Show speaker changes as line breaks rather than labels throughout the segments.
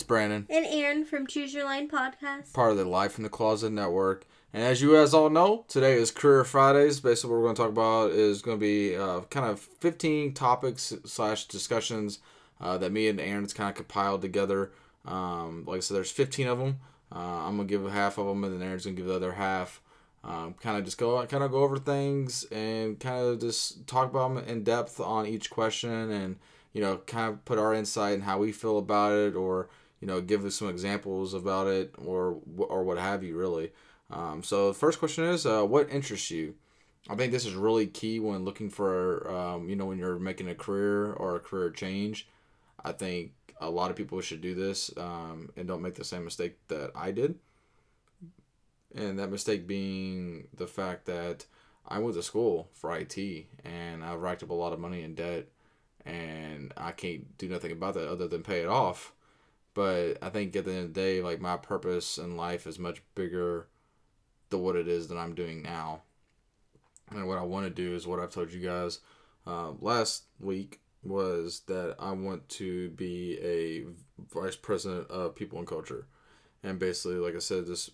It's Brandon.
And Aaron from Choose Your Lane podcast.
Part of the Life in the Closet Network. And as you guys all know, today is Career Fridays. Basically, what we're going to talk about is going to be uh, kind of 15 topics slash discussions uh, that me and Aaron's kind of compiled together. Um, like I said, there's 15 of them. Uh, I'm going to give half of them, and then Aaron's going to give the other half. Um, kind of just go kind of go over things and kind of just talk about them in depth on each question and you know kind of put our insight and how we feel about it or you know give us some examples about it or or what have you really. Um, so the first question is uh, what interests you? I think this is really key when looking for um, you know when you're making a career or a career change. I think a lot of people should do this um, and don't make the same mistake that i did. And that mistake being the fact that I went to school for IT and I've racked up a lot of money in debt and I can't do nothing about that other than pay it off. But I think at the end of the day, like my purpose in life is much bigger than what it is that I'm doing now. And what I want to do is what I've told you guys uh, last week was that I want to be a vice president of people and culture. And basically, like I said, just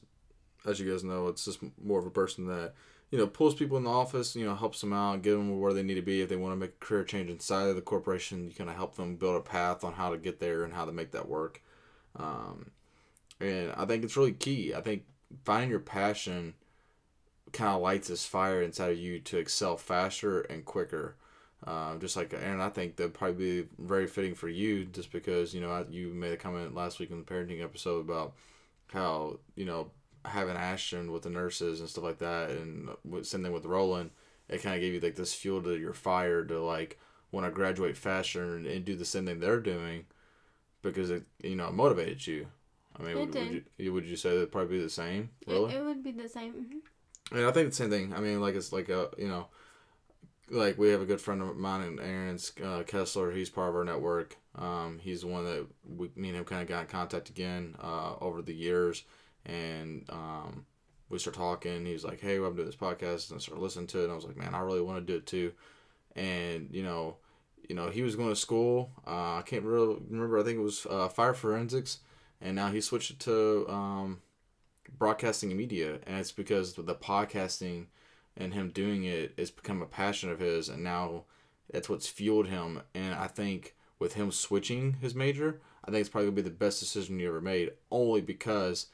as you guys know, it's just more of a person that you know pulls people in the office, you know, helps them out, get them where they need to be. If they want to make a career change inside of the corporation, you kind of help them build a path on how to get there and how to make that work. Um, and I think it's really key. I think finding your passion kind of lights this fire inside of you to excel faster and quicker. Um, just like Aaron, I think that'd probably be very fitting for you, just because you know you made a comment last week in the parenting episode about how you know having Ashton with the nurses and stuff like that, and same thing with Roland, it kind of gave you like this fuel to your fire to like want to graduate faster and, and do the same thing they're doing, because it you know motivated you. I mean, would, would, you would you say that probably be the same?
Really? It, it would be the same. Mm-hmm.
And I think the same thing. I mean, like it's like a you know, like we have a good friend of mine and Aaron's uh, Kessler. He's part of our network. Um, he's the one that we, me and him kind of got in contact again uh, over the years and um, we start talking. He's like, "Hey, I'm doing this podcast," and I started listening to it. And I was like, "Man, I really want to do it too." And you know, you know, he was going to school. Uh, I can't really remember. I think it was uh, fire forensics, and now he switched it to um, broadcasting and media. And it's because the podcasting and him doing it has become a passion of his, and now that's what's fueled him. And I think with him switching his major, I think it's probably gonna be the best decision he ever made, only because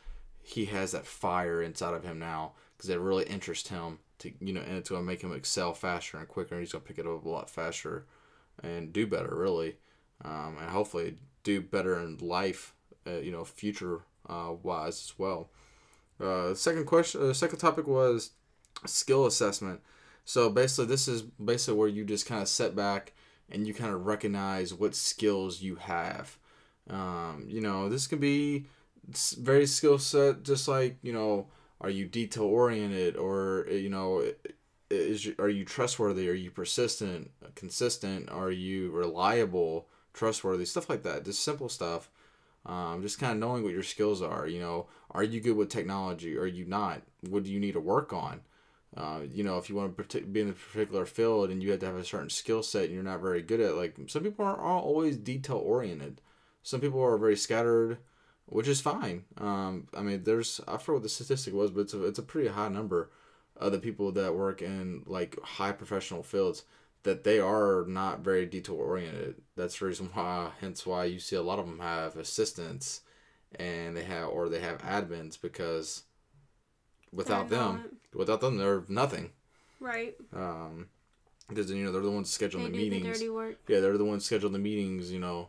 he has that fire inside of him now because it really interests him to you know and it's to make him excel faster and quicker and he's to pick it up a lot faster and do better really um, and hopefully do better in life uh, you know future uh, wise as well. Uh, second question uh, second topic was skill assessment. So basically this is basically where you just kind of set back and you kind of recognize what skills you have. Um, you know this can be very skill set just like you know are you detail oriented or you know is are you trustworthy? Are you persistent consistent? Are you reliable trustworthy? Stuff like that. Just simple stuff. Um, just kind of knowing what your skills are you know. Are you good with technology? Are you not? What do you need to work on? Uh, you know if you want to be in a particular field and you have to have a certain skill set and you're not very good at like some people aren't always detail oriented. Some people are very scattered which is fine. Um, I mean, there's I forget what the statistic was, but it's a, it's a pretty high number of the people that work in like high professional fields that they are not very detail oriented. That's the reason why, hence why you see a lot of them have assistants, and they have or they have admins because without they're them, not. without them, they're nothing.
Right.
Um, because you know they're the ones scheduling
they
the meetings.
The.
Yeah, they're the ones scheduling the meetings. You know,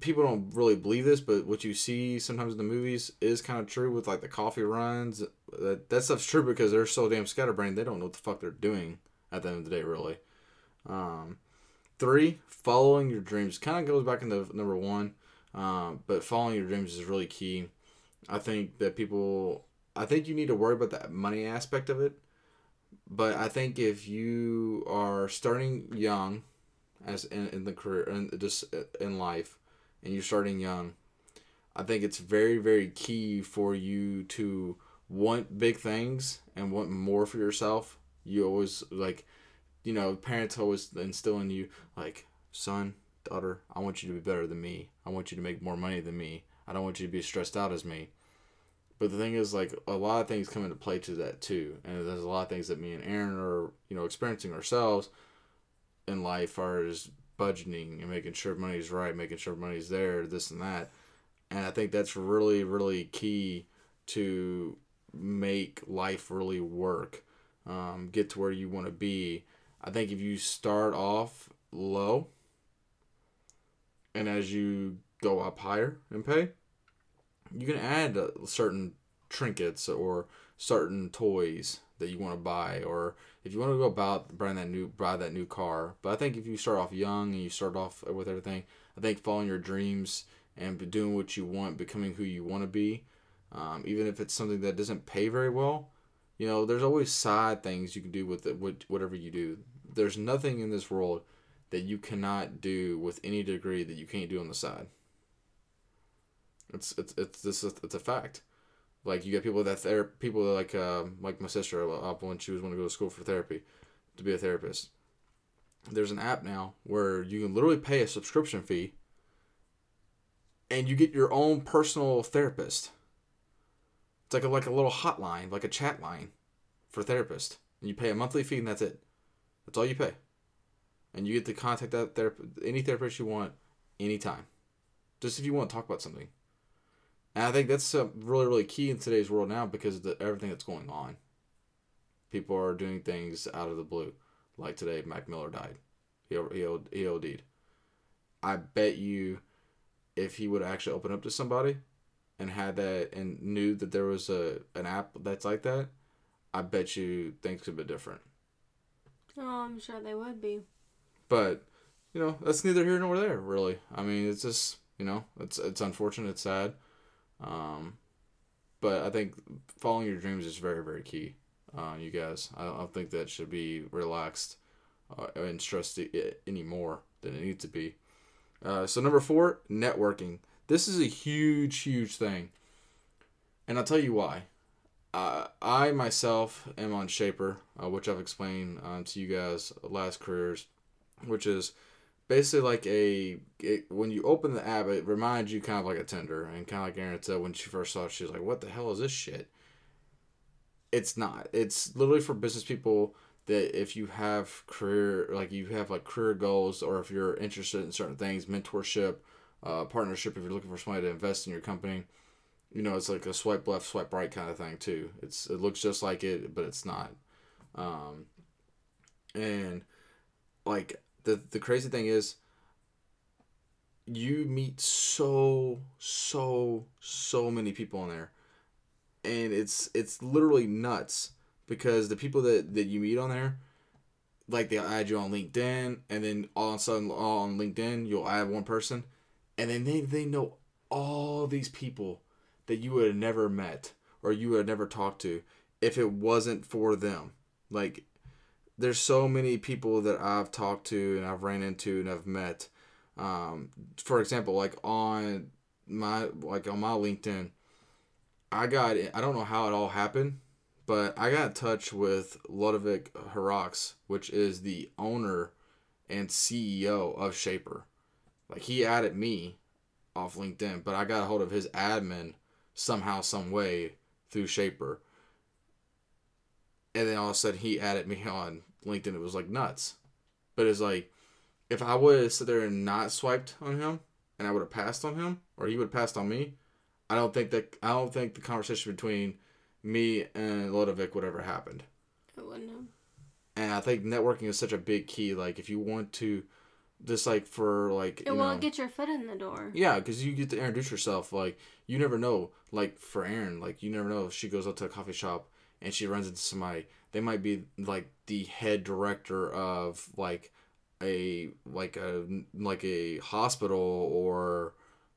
people don't really believe this, but what you see sometimes in the movies is kind of true with like the coffee runs. That that stuff's true because they're so damn scatterbrained they don't know what the fuck they're doing at the end of the day, really. Um, three, following your dreams kind of goes back into number one, um, but following your dreams is really key. I think that people, I think you need to worry about that money aspect of it, but I think if you are starting young, as in, in the career and just in life, and you're starting young, I think it's very, very key for you to want big things and want more for yourself. You always like, you know, parents always instill in you like, son, daughter, I want you to be better than me. I want you to make more money than me. I don't want you to be stressed out as me. But the thing is, like, a lot of things come into play to that too. And there's a lot of things that me and Aaron are, you know, experiencing ourselves in life, far as budgeting and making sure money's right, making sure money's there, this and that. And I think that's really, really key to make life really work, um, get to where you want to be. I think if you start off low and as you go up higher in pay, you can add certain trinkets or certain toys that you want to buy or if you want to go about buying that new buy that new car but i think if you start off young and you start off with everything i think following your dreams and doing what you want becoming who you want to be um, even if it's something that doesn't pay very well you know there's always side things you can do with it with whatever you do there's nothing in this world that you cannot do with any degree that you can't do on the side it's it's it's this it's a fact. Like you get people that there people like uh, like my sister up when she was going to go to school for therapy, to be a therapist. There's an app now where you can literally pay a subscription fee. And you get your own personal therapist. It's like a like a little hotline, like a chat line, for therapist. And you pay a monthly fee, and that's it. That's all you pay. And you get to contact that therapist, any therapist you want, anytime. Just if you want to talk about something. And I think that's uh, really, really key in today's world now because of the, everything that's going on. People are doing things out of the blue. Like today, Mac Miller died. He, he, he OD'd. I bet you if he would actually open up to somebody and had that and knew that there was a an app that's like that, I bet you things could be different.
Oh, I'm sure they would be.
But, you know, that's neither here nor there, really. I mean, it's just, you know, it's it's unfortunate, it's sad. Um, but I think following your dreams is very, very key. Uh, you guys, I don't think that should be relaxed uh, and stressed any more than it needs to be. Uh, so number four, networking. This is a huge, huge thing, and I'll tell you why. Uh, I myself am on Shapr, uh, which I've explained um, to you guys last careers, which is basically like a it, when you open the app, it reminds you kind of like a Tinder, and kind of like Aaron said when she first saw it, she was like, "What the hell is this shit?" It's not. It's literally for business people that if you have career like you have like career goals, or if you're interested in certain things, mentorship, uh, partnership, if you're looking for somebody to invest in your company. You know, it's like a swipe left, swipe right kind of thing too. It's it looks just like it, but it's not. Um, and like the the crazy thing is you meet so so so many people in there. And it's it's literally nuts because the people that that you meet on there like they add you on linkedin and then all of a sudden all on linkedin you'll add one person. And then they, they know all these people that you would have never met or you would have never talked to if it wasn't for them. Like there's so many people that I've talked to and I've ran into and I've met. Um, for example, like on my like on my LinkedIn, I got I don't know how it all happened, but I got in touch with Ludovic Huraux, which is the owner and CEO of Shapr. Like he added me off LinkedIn, but I got a hold of his admin somehow, some way through Shapr. And then all of a sudden he added me on LinkedIn, it was like nuts. But it's like, if I would have sit there and not swiped on him, and I would have passed on him, or he would have passed on me, I don't think that I don't think the conversation between me and Ludovic would ever happened.
It wouldn't have.
And I think networking is such a big key. Like if you want to, just like for like
it will get your foot in the door.
Yeah, because you get to introduce yourself. Like you never know. Like for Aaron, like you never know if she goes out to a coffee shop and she runs into somebody they might be like the head director of like a like a like a hospital or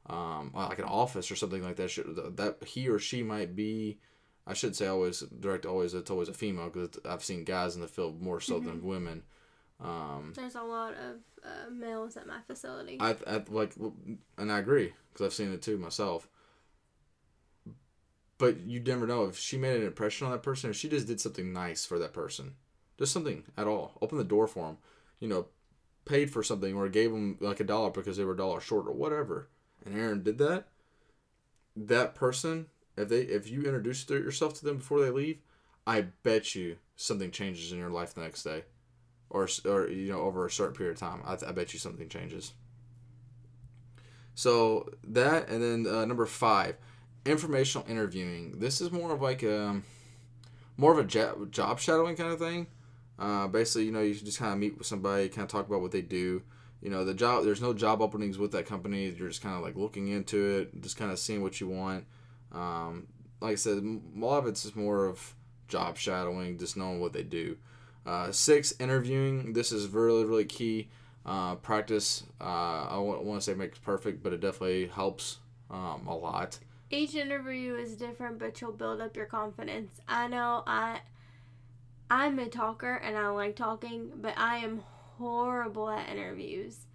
um, like an office or something like that. That he or she might be. I should say always direct. Always it's always a female because I've seen guys in the field more so mm-hmm. than women. Um,
There's a lot of uh, males at my facility.
I, I like, and I agree because I've seen it too myself but you never know if she made an impression on that person if she just did something nice for that person just something at all open the door for them you know paid for something or gave them like a dollar because they were a dollar short or whatever and aaron did that that person, if they if you introduce yourself to them before they leave, I bet you something changes in your life the next day, or or you know over a certain period of time. I, I bet you something changes. So that and then uh, number five, informational interviewing. This is more of like a um, more of a job, shadowing kind of thing. Uh, basically, you know, you just kind of meet with somebody, kind of talk about what they do. You know, the job. There's no job openings with that company. You're just kind of like looking into it, just kind of seeing what you want. Um, like I said, a lot of it's just more of job shadowing, just knowing what they do. Uh, six, interviewing. This is really, really key. Uh, practice, uh, I want to say makes perfect, but it definitely helps um, a lot.
Each interview is different, but you'll build up your confidence. I know I, I'm a talker and I like talking, but I am horrible at interviews.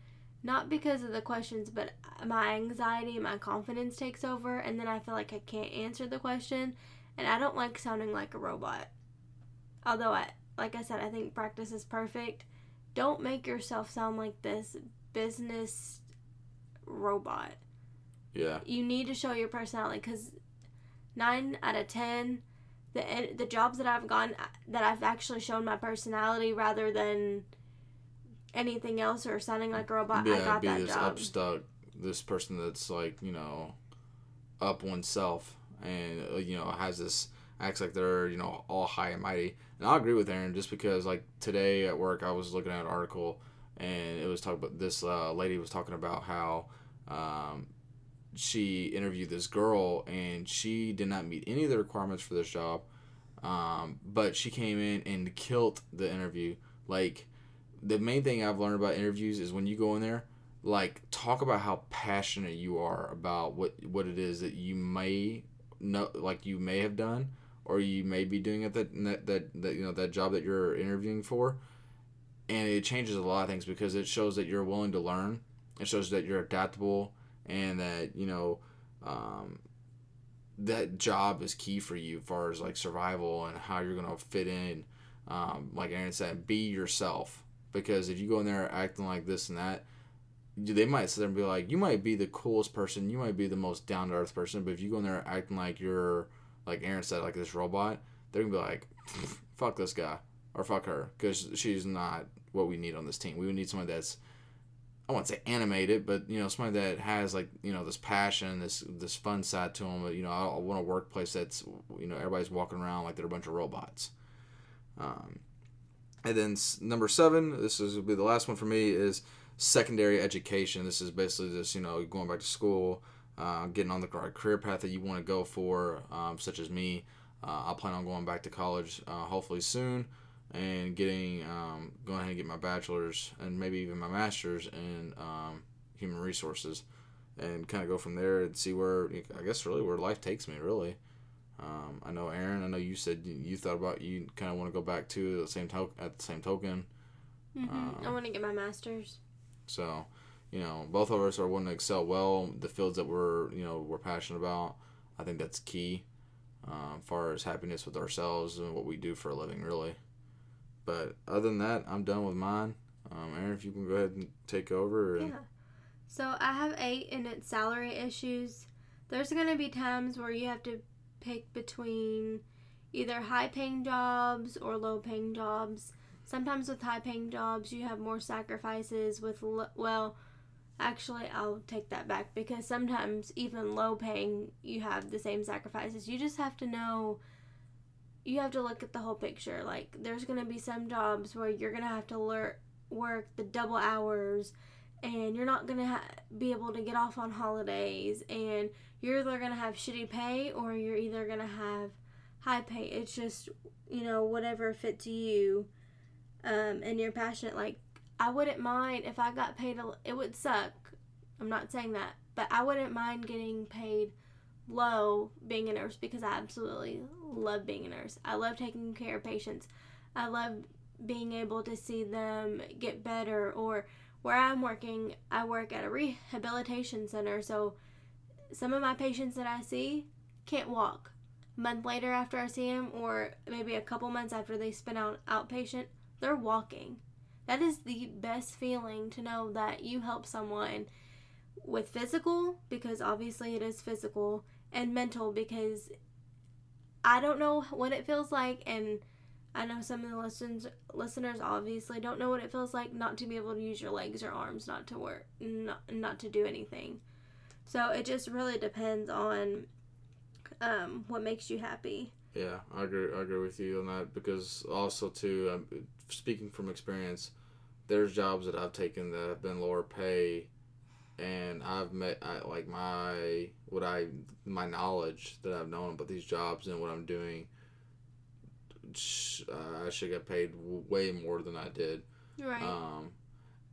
Not because of the questions, but my anxiety, my confidence takes over, and then I feel like I can't answer the question, and I don't like sounding like a robot. Although I, like I said, I think practice is perfect don't make yourself sound like this business robot.
Yeah.
You need to show your personality because nine out of ten, the the jobs that I've gone that I've actually shown my personality rather than anything else or sounding like a robot.
Yeah,
I got
be
that
this
job.
upstuck, this person that's like you know, up oneself and uh, you know has this acts like they're you know all high and mighty. And I agree with Aaron just because like today at work I was looking at an article and it was talking about this uh, lady was talking about how um, she interviewed this girl and she did not meet any of the requirements for this job, um, but she came in and killed the interview. Like the main thing I've learned about interviews is when you go in there like talk about how passionate you are about what what it is that you may know like you may have done or you may be doing at that, that that that you know that job that you're interviewing for. And it changes a lot of things because it shows that you're willing to learn. It shows that you're adaptable and that you know um, that job is key for you as far as like survival and how you're gonna fit in um, like aaron said be yourself. Because if you go in there acting like this and that they might sit there and be like you might be the coolest person. You might be the most down to earth person. But if you go in there acting like you're like Aaron said, like this robot, they're gonna be like, fuck this guy or fuck her because she's not what we need on this team. We would need someone that's I won't say animated, but you know, somebody that has like you know this passion, this this fun side to them. You know, I, I want a workplace that's you know everybody's walking around like they're a bunch of robots. Um, and then number seven, this is will be the last one for me is secondary education. This is basically just you know going back to school, uh, getting on the career path that you want to go for, um, such as me. Uh, I plan on going back to college uh, hopefully soon and getting um, going ahead and get my bachelor's and maybe even my master's in um, human resources and kind of go from there and see where I guess really where life takes me really. Um, I know Aaron. I know you said you thought about you kind of want to go back to the same to- at the same token.
Mm-hmm. I want to get my master's.
So you know, both of us are wanting to excel well the fields that we're you know we're passionate about. I think that's key, uh, as far as happiness with ourselves and what we do for a living, really. But other than that, I'm done with mine. Um, Aaron, if you can go ahead and take over. And...
Yeah. So I have eight, and it's salary issues. There's gonna be times where you have to pick between either high-paying jobs or low-paying jobs. Sometimes with high-paying jobs, you have more sacrifices. With lo- well, Actually, I'll take that back because sometimes even low paying, you have the same sacrifices. You just have to know, you have to look at the whole picture. Like, there's going to be some jobs where you're going to have to work the double hours and you're not going to ha- be able to get off on holidays and you're either going to have shitty pay or you're either going to have high pay. It's just, you know, whatever fits you um, and you're passionate. Like, I wouldn't mind if I got paid. A, it would suck. I'm not saying that, but I wouldn't mind getting paid low being a nurse because I absolutely love being a nurse. I love taking care of patients. I love being able to see them get better or where I'm working, I work at a rehabilitation center, so some of my patients that I see can't walk. A month later after I see them or maybe a couple months after they spin out outpatient, they're walking. That is the best feeling to know that you help someone with physical, because obviously it is physical, and mental because I don't know what it feels like and I know some of the listeners listeners obviously don't know what it feels like not to be able to use your legs or arms, not to work, not not to do anything. So it just really depends on um, what makes you happy.
Yeah, I agree. I agree with you on that because also too, um, speaking from experience, there's jobs that I've taken that have been lower pay, and I've met I, like my what I my knowledge that I've known about these jobs and what I'm doing. Uh, I should get paid way more than I did.
Right.
Um,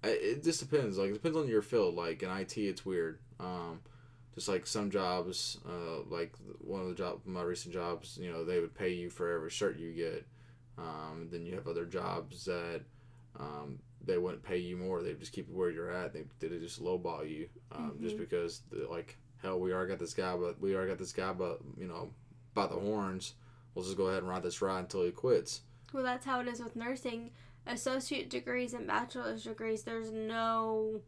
it just depends. Like it depends on your field. Like in IT, it's weird. Um, just like some jobs, uh, like one of the job, my recent jobs, you know, they would pay you for every shirt you get. Um, then you have other jobs that um, they wouldn't pay you more. They just keep you where you're at. They they just lowball you um, mm-hmm. just because like hell we already got this guy, but we already got this guy, but you know by the horns. We'll just go ahead and ride this ride until he quits.
Well, that's how it is with nursing. Associate degrees and bachelor's degrees, there's no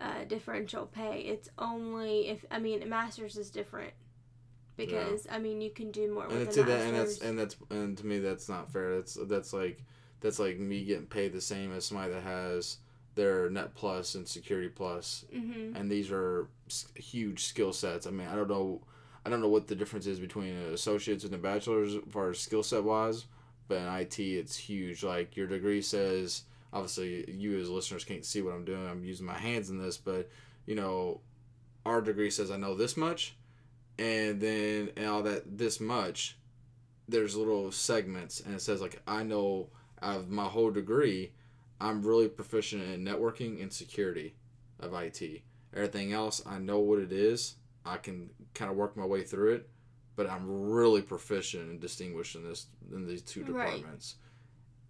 uh, differential pay. It's only if I mean masters is different because yeah. I mean you can do more
and
with
to that, and that's and that's and to me that's not fair. That's that's like that's like me getting paid the same as somebody that has their net plus and security plus.
Mm-hmm.
and these are huge skill sets. I mean I don't know. I don't know what the difference is between an associates and a bachelor's as far as skill set wise, but in IT it's huge. Like your degree says obviously you as listeners can't see what I'm doing. I'm using my hands in this, but you know, our degree says I know this much, and then and all that this much, there's little segments, and it says like I know out of my whole degree, I'm really proficient in networking and security of IT. Everything else, I know what it is. I can kind of work my way through it, but I'm really proficient and distinguished in this in these two departments.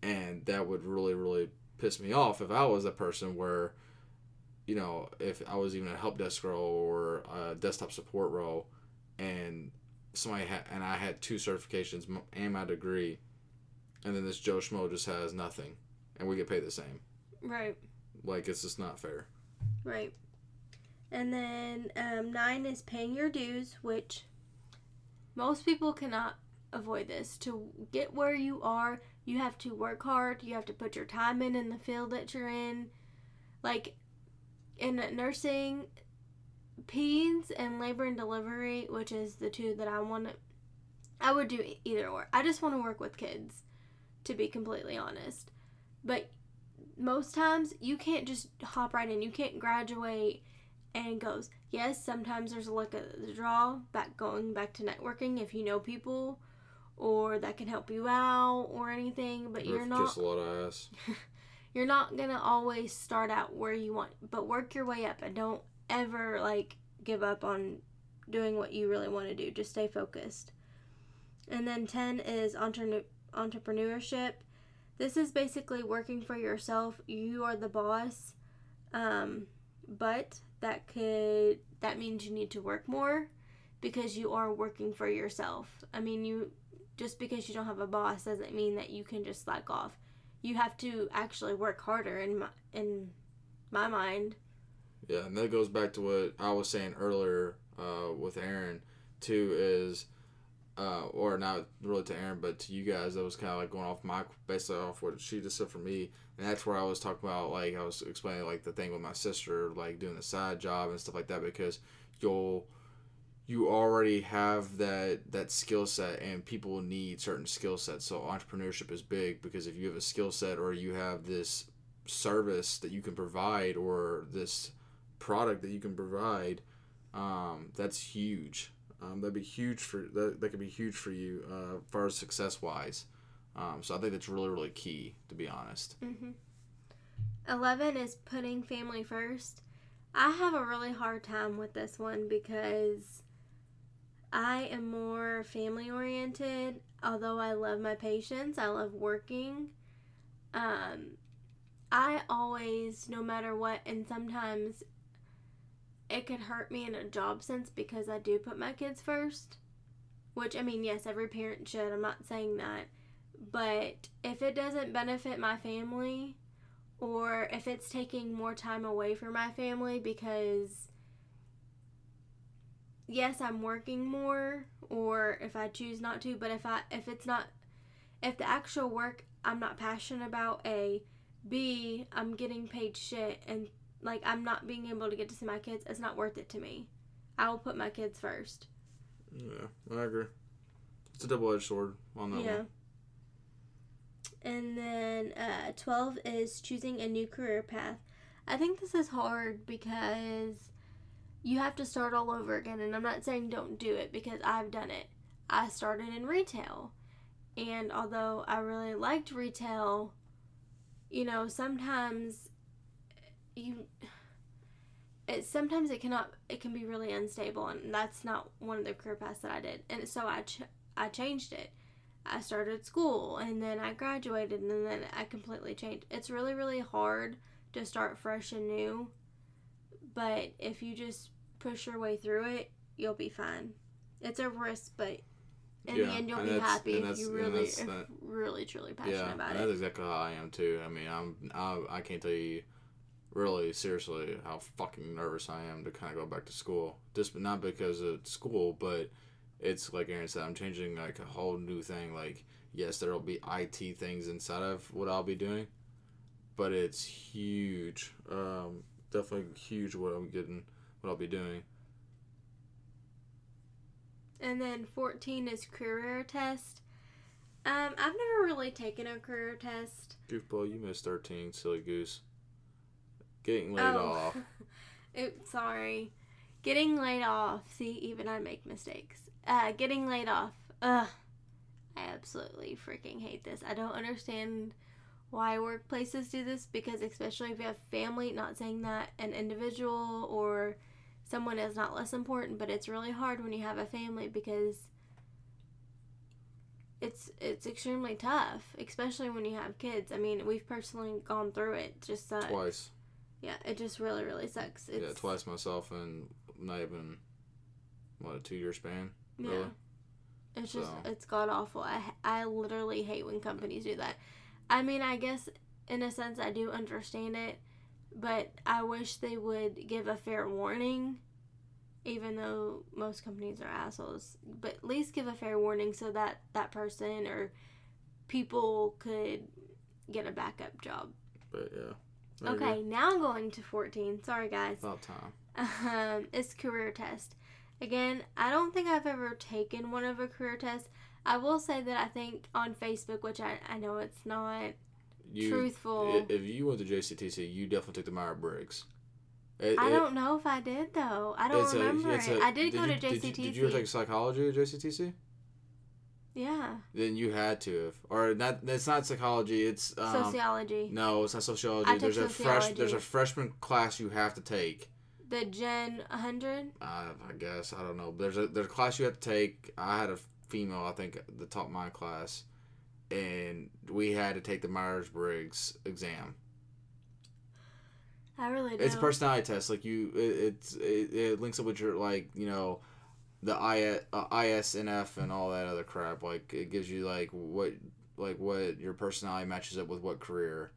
Right. And that would really, really piss me off if I was a person where, you know, if I was even a help desk role or a desktop support role, and somebody had and I had two certifications and my degree, and then this Joe Schmo just has nothing, and we get paid the same.
Right.
Like it's just not fair.
Right. And then um, nine is paying your dues, which most people cannot avoid this. To get where you are, you have to work hard. You have to put your time in in the field that you're in. Like in nursing, peds and labor and delivery, which is the two that I want to, I would do either or. I just want to work with kids, to be completely honest. But most times you can't just hop right in. You can't graduate and goes. Yes, sometimes there's a look at the draw. Back going back to networking, if you know people or that can help you out or anything, but you're not
just a lot of ass.
you're not gonna always start out where you want, but work your way up and don't ever like give up on doing what you really want to do. Just stay focused. And then 10 is entre- entrepreneurship. This is basically working for yourself. You are the boss. Um, but that could that means you need to work more because you are working for yourself. I mean, you just because you don't have a boss doesn't mean that you can just slack off. You have to actually work harder in my in my mind.
Yeah, and that goes back to what I was saying earlier uh, with Aaron too is uh, or not really to Aaron, but to you guys, that was kind of like going off my based off what she just said for me, and that's where I was talking about like I was explaining like the thing with my sister, like doing the side job and stuff like that, because you'll you already have that that skill set and people need certain skill sets. So entrepreneurship is big because if you have a skill set or you have this service that you can provide or this product that you can provide um, that's huge um, that'd be huge for that, that could be huge for you uh, as far as success wise um, so i think that's really really key to be honest
mm-hmm. 11 is putting family first i have a really hard time with this one because I am more family oriented. Although I love my patients, I love working. Um, I always, no matter what, and sometimes it could hurt me in a job sense because I do put my kids first. Which, I mean, yes, every parent should. I'm not saying that. But if it doesn't benefit my family, or if it's taking more time away from my family because yes, I'm working more, or if I choose not to. But if I if it's not if the actual work I'm not passionate about, a B I'm getting paid shit, and like I'm not being able to get to see my kids, it's not worth it to me. I will put my kids first.
Yeah, I agree. It's a double edged sword on that
yeah.
one.
And then uh, 12 is choosing a new career path. I think this is hard because you have to start all over again. And I'm not saying don't do it because I've done it. I started in retail. And although I really liked retail, you know, sometimes you it sometimes it cannot it can be really unstable and that's not one of the career paths that I did. And so I ch- I changed it. I started school and then I graduated and then I completely changed. It's really really hard to start fresh and new. But if you just push your way through it, you'll be fine. It's a risk, but in
Yeah,
the end you'll be happy if you really if
that-
really truly passionate
Yeah,
about it.
that's exactly how I am too. I mean, I'm I, I can't tell you really seriously how fucking nervous I am to kind of go back to school. Just not because of school, but it's like Aaron said, I'm changing like a whole new thing. Like, yes, there will be IT things inside of what I'll be doing, but it's huge. Um, definitely huge what I'm getting, what I'll be doing.
And then 14 is career test. Um, I've never really taken a career test.
Goofball, you missed 13, silly goose. Getting laid
Oh.
off.
Oops, sorry. Getting laid off. See, even I make mistakes. Uh, getting laid off. Ugh. I absolutely freaking hate this. I don't understand why workplaces do this because, especially if you have family, not saying that an individual or someone is not less important, but it's really hard when you have a family because it's it's extremely tough, especially when you have kids. I mean, we've personally gone through it. Just sucks.
Twice.
Yeah, it just really, really sucks. It's,
yeah, twice myself and not even what a two year span.
Yeah. It's just
So-
it's god awful. I I literally hate when companies do that. I mean, I guess in a sense I do understand it, but I wish they would give a fair warning. Even though most companies are assholes, but at least give a fair warning so that that person or people could get a backup job.
But yeah.
Okay, now I'm going to 14. Sorry, guys.
About time.
um, is career test. Again, I don't think I've ever taken one of a career test. I will say that I think on Facebook, which I, I know it's not
You,
truthful.
If you went to JCTC, you definitely took the Myers Briggs. It,
I
it-
don't know if I did though. I don't
it's a-
remember it.
a-
I did, go
you,
to
Did you,
JCTC.
did you ever take psychology at JCTC?
Yeah,
Then you had to have, or not. It's not psychology. It's um,
sociology.
No, it's not sociology.
I
there's a fresh. There's a freshman class you have to take.
The Gen 100.
Uh, I guess I don't know. There's a there's a class you have to take. I had a female, I think, that taught my class, and we had to take the Myers Briggs exam.
I really don't.
It's a personality test. Like you, it, it's it, it links up with your like you know, the I, uh, ISNF and all that other crap. Like it gives you like what like what your personality matches up with what career.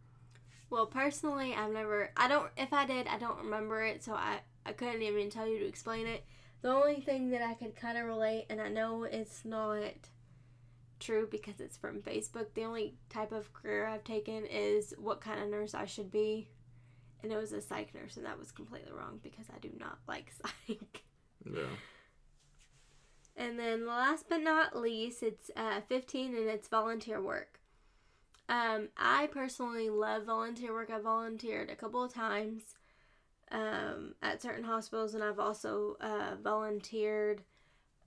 Well, personally, I've never. I don't. If I did, I don't remember it, so I I couldn't even tell you to explain it. The only thing that I could kind of relate, and I know it's not true because it's from Facebook. The only type of career I've taken is what kind of nurse I should be, and it was a psych nurse, and that was completely wrong because I do not like psych.
Yeah.
And then last but not least, it's uh, 15 and it's volunteer work. Um, I personally love volunteer work. I volunteered a couple of times um, at certain hospitals, and I've also uh, volunteered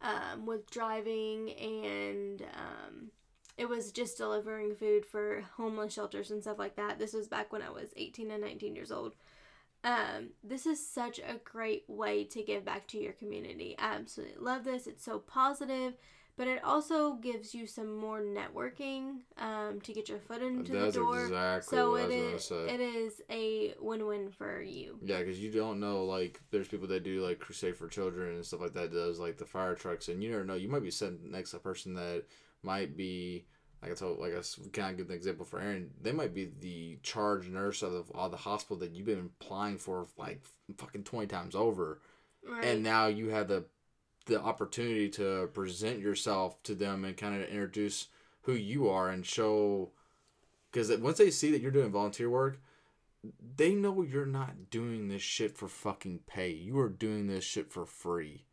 um, with driving, and um, it was just delivering food for homeless shelters and stuff like that. This was back when I was 18 and 19 years old. Um, this is such a great way to give back to your community. I absolutely love this. It's so positive, but it also gives you some more networking um, to get your foot into
That's
the door.
exactly
so
what
it
I was
is
say.
it is a win-win for you.
Yeah, because you don't know, like, there's people that do, like, Crusade for Children and stuff like that, does, like, the fire trucks, and you never know. You might be sitting next to a person that might be, like I told, like, I kind of give an example for Aaron, they might be the charge nurse of the, of the hospital that you've been applying for, like, fucking 20 times over.
Right.
And now you have the the opportunity to present yourself to them and kind of introduce who you are and show because once they see that you're doing volunteer work they know you're not doing this shit for fucking pay. You are doing this shit for free.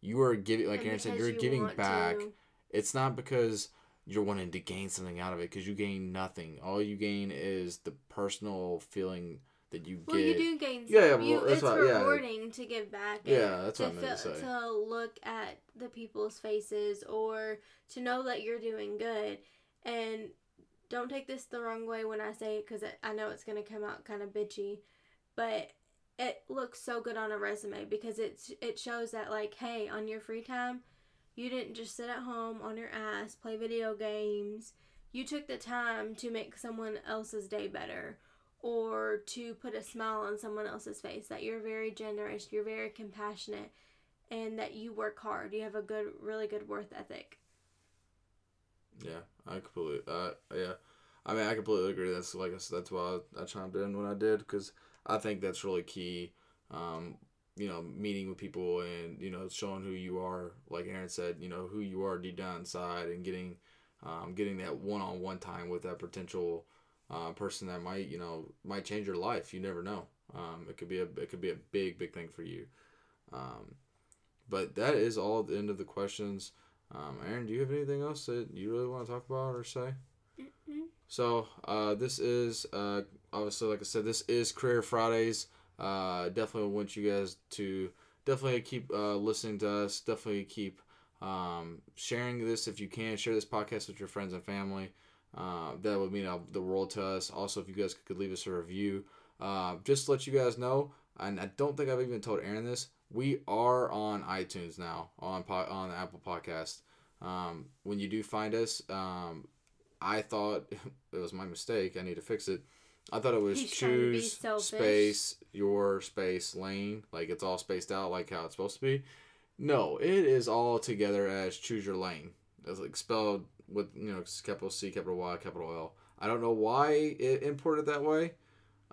You are giving like
And
aaron said you're
you
giving back.
to-
it's not because you're wanting to gain something out of it because you gain nothing all you gain is the personal feeling that you
Well,
get
you do gain.
Yeah, yeah, well, that's
it's
what- yeah.
rewarding to give back. and
Yeah, that's what I meant to say.
To look at the people's faces or to know that you're doing good, and don't take this the wrong way when I say it because I know it's gonna come out kind of bitchy, but it looks so good on a resume because it's it shows that like, hey, on your free time, you didn't just sit at home on your ass play video games. You took the time to make someone else's day better or to put a smile on someone else's face that you're very generous you're very compassionate and that you work hard you have a good really good worth ethic
Yeah, I completely. Uh, yeah, I mean, I completely agree. That's like that's why I, I chimed in when I did because I think that's really key. Um, you know, meeting with people and you know showing who you are, like Aaron said, you know who you are deep down inside, and getting, um, getting that one on one time with that potential, uh, person that might you know might change your life. You never know. Um, it could be a it could be a big big thing for you. Um, but that is all the end of the questions. Um, Aaron, do you have anything else that you really want to talk about or say? So uh, this is uh, obviously, like I said, this is Career Fridays. Uh, definitely want you guys to definitely keep uh, listening to us. Definitely keep um, sharing this if you can. Share this podcast with your friends and family. Uh, that would mean the world to us. Also, if you guys could leave us a review, uh, just to let you guys know. And I don't think I've even told Aaron this. We are on iTunes now on on Apple Podcast. Um, when you do find us, um, I thought it was my mistake. I need to fix it. I thought it was
He's trying to be
choose space your space lane, like it's all spaced out, like how it's supposed to be. No, it is all together as choose your lane. It's like spelled with you know capital C, capital Y, capital L. I don't know why it imported that way,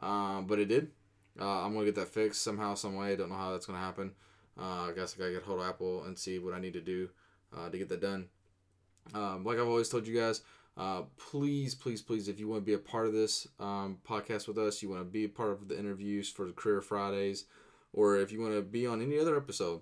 um, but it did. Uh, I'm gonna get that fixed somehow, some way. I don't know how that's gonna happen. Uh, I guess I gotta get hold of Apple and see what I need to do uh, to get that done. Um, like I've always told you guys, uh, please, please, please, if you want to be a part of this um, podcast with us, you want to be a part of the interviews for the Career Fridays, or if you want to be on any other episode,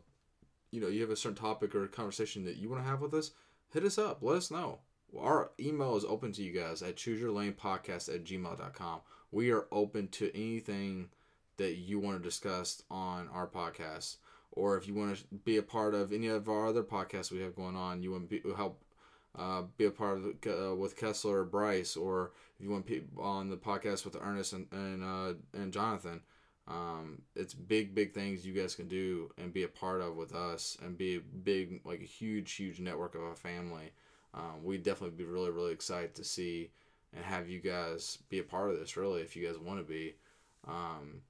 you know, you have a certain topic or conversation that you want to have with us, hit us up. Let us know. Our email is open to you guys at chooseyourlanepodcast at gmail.com. We are open to anything that you want to discuss on our podcast. Or if you want to be a part of any of our other podcasts we have going on, you want to be, help uh, be a part of uh, with Kessler or Bryce, or if you want be on the podcast with Ernest and and, uh, and Jonathan, um, it's big big things you guys can do and be a part of with us and be a big like a huge huge network of a family. Um, we'd definitely be really really excited to see and have you guys be a part of this. Really, if you guys want to be. Um,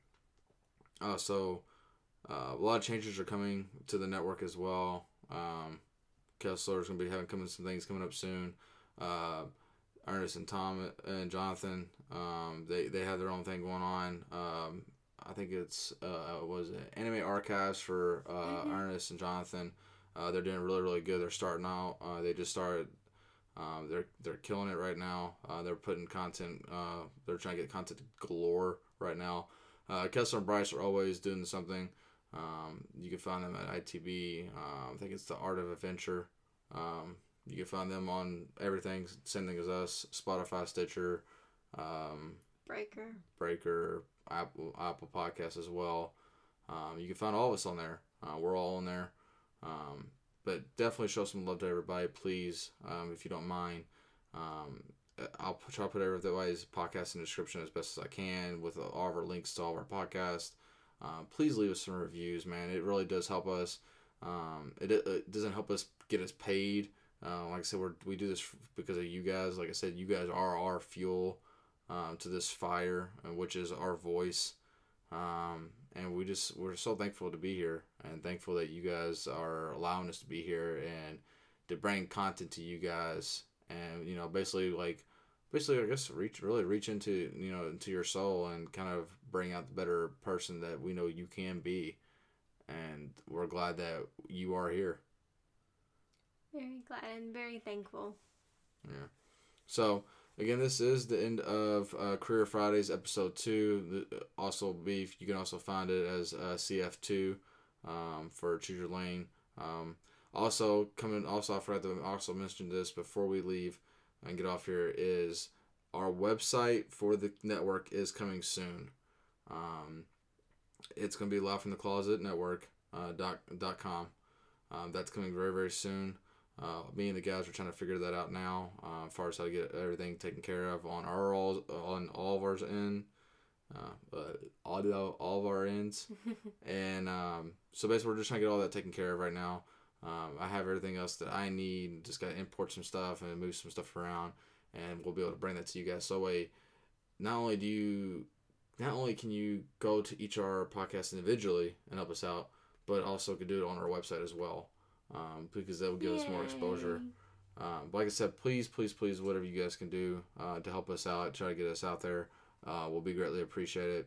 uh, so uh, a lot of changes are coming to the network as well. Um, Kessler's gonna be having coming some things coming up soon. Uh, Ernest and Tom and Jonathan, um, they they have their own thing going on. Um, I think it's uh, was it Anime Archives for uh,
Mhm.
Ernest and Jonathan. Uh, they're doing really really good. They're starting out. Uh, they just started. Um, they're they're killing it right now. Uh, they're putting content. Uh, they're trying to get content galore right now. Uh, Kessler and Bryce are always doing something. Um, you can find them at ITB. Um, I think it's the Art of Adventure. Um, you can find them on everything. Same thing as us: Spotify, Stitcher, um,
breaker
Breaker, Apple Apple Podcasts as well. Um, you can find all of us on there. Uh, we're all on there. Um, but definitely show some love to everybody, please, um, if you don't mind. Um, I'll put- try to put everybody's podcast in the description as best as I can with all of our links to all of our podcasts. Uh, please leave us some reviews, man. It really does help us. Um, it, it doesn't help us get us paid. Uh, like I said, we're, we do this because of you guys. Like I said, you guys are our fuel um, to this fire, uh, which is our voice. Um, and we just we're so thankful to be here and thankful that you guys are allowing us to be here and to bring content to you guys and you know basically like basically I guess reach really reach into you know into your soul and kind of bring out the better person that we know you can be and we're glad that you are here.
Very glad and very thankful.
Yeah. So again, this is the end of uh, Career Fridays episode two. The, also, beef. You can also find it as uh, CF two um, for Choose Your Lane. Um, also, coming. Also, I forgot to also mention this before we leave and get off here. Is our website for the network is coming soon. Um, it's going to be Live from the Closet Network uh, dot, dot com. Um, that's coming very very soon. Uh, me and the guys are trying to figure that out now, uh, as far as how to get everything taken care of on our all on all of ours end, uh, audio all of our ends, and um, so basically we're just trying to get all that taken care of right now. Um, I have everything else that I need. Just got to import some stuff and move some stuff around, and we'll be able to bring that to you guys. So way, not only do you, not only can you go to each of our podcasts individually and help us out, but also could do it on our website as well um, because that will give Yay. us more exposure. Um, like I said, please, please, please, whatever you guys can do uh, to help us out, try to get us out there, uh, will be greatly appreciated.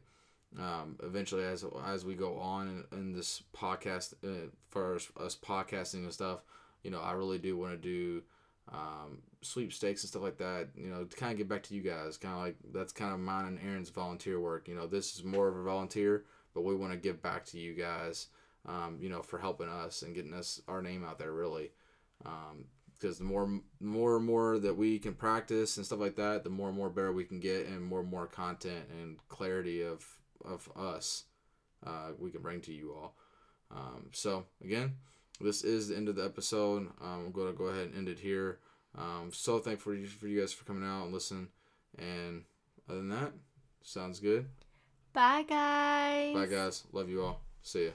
Um, eventually, as as we go on in, in this podcast, uh, for us, us, podcasting and stuff, you know, I really do want to do um, sweepstakes and stuff like that. You know, to kind of get back to you guys, kind of like that's kind of mine and Aaron's volunteer work. You know, this is more of a volunteer, but we want to give back to you guys um, you know, for helping us and getting us our name out there really. because um, the more more and more that we can practice and stuff like that, the more and more better we can get, and more and more content and clarity of of us uh, we can bring to you all. Um, so again, this is the end of the episode. Um, I'm going to go ahead and end it here. Um, so thankful for you, for you guys for coming out and listening. And other than that, sounds good.
Bye guys.
Bye guys. Love you all. See ya.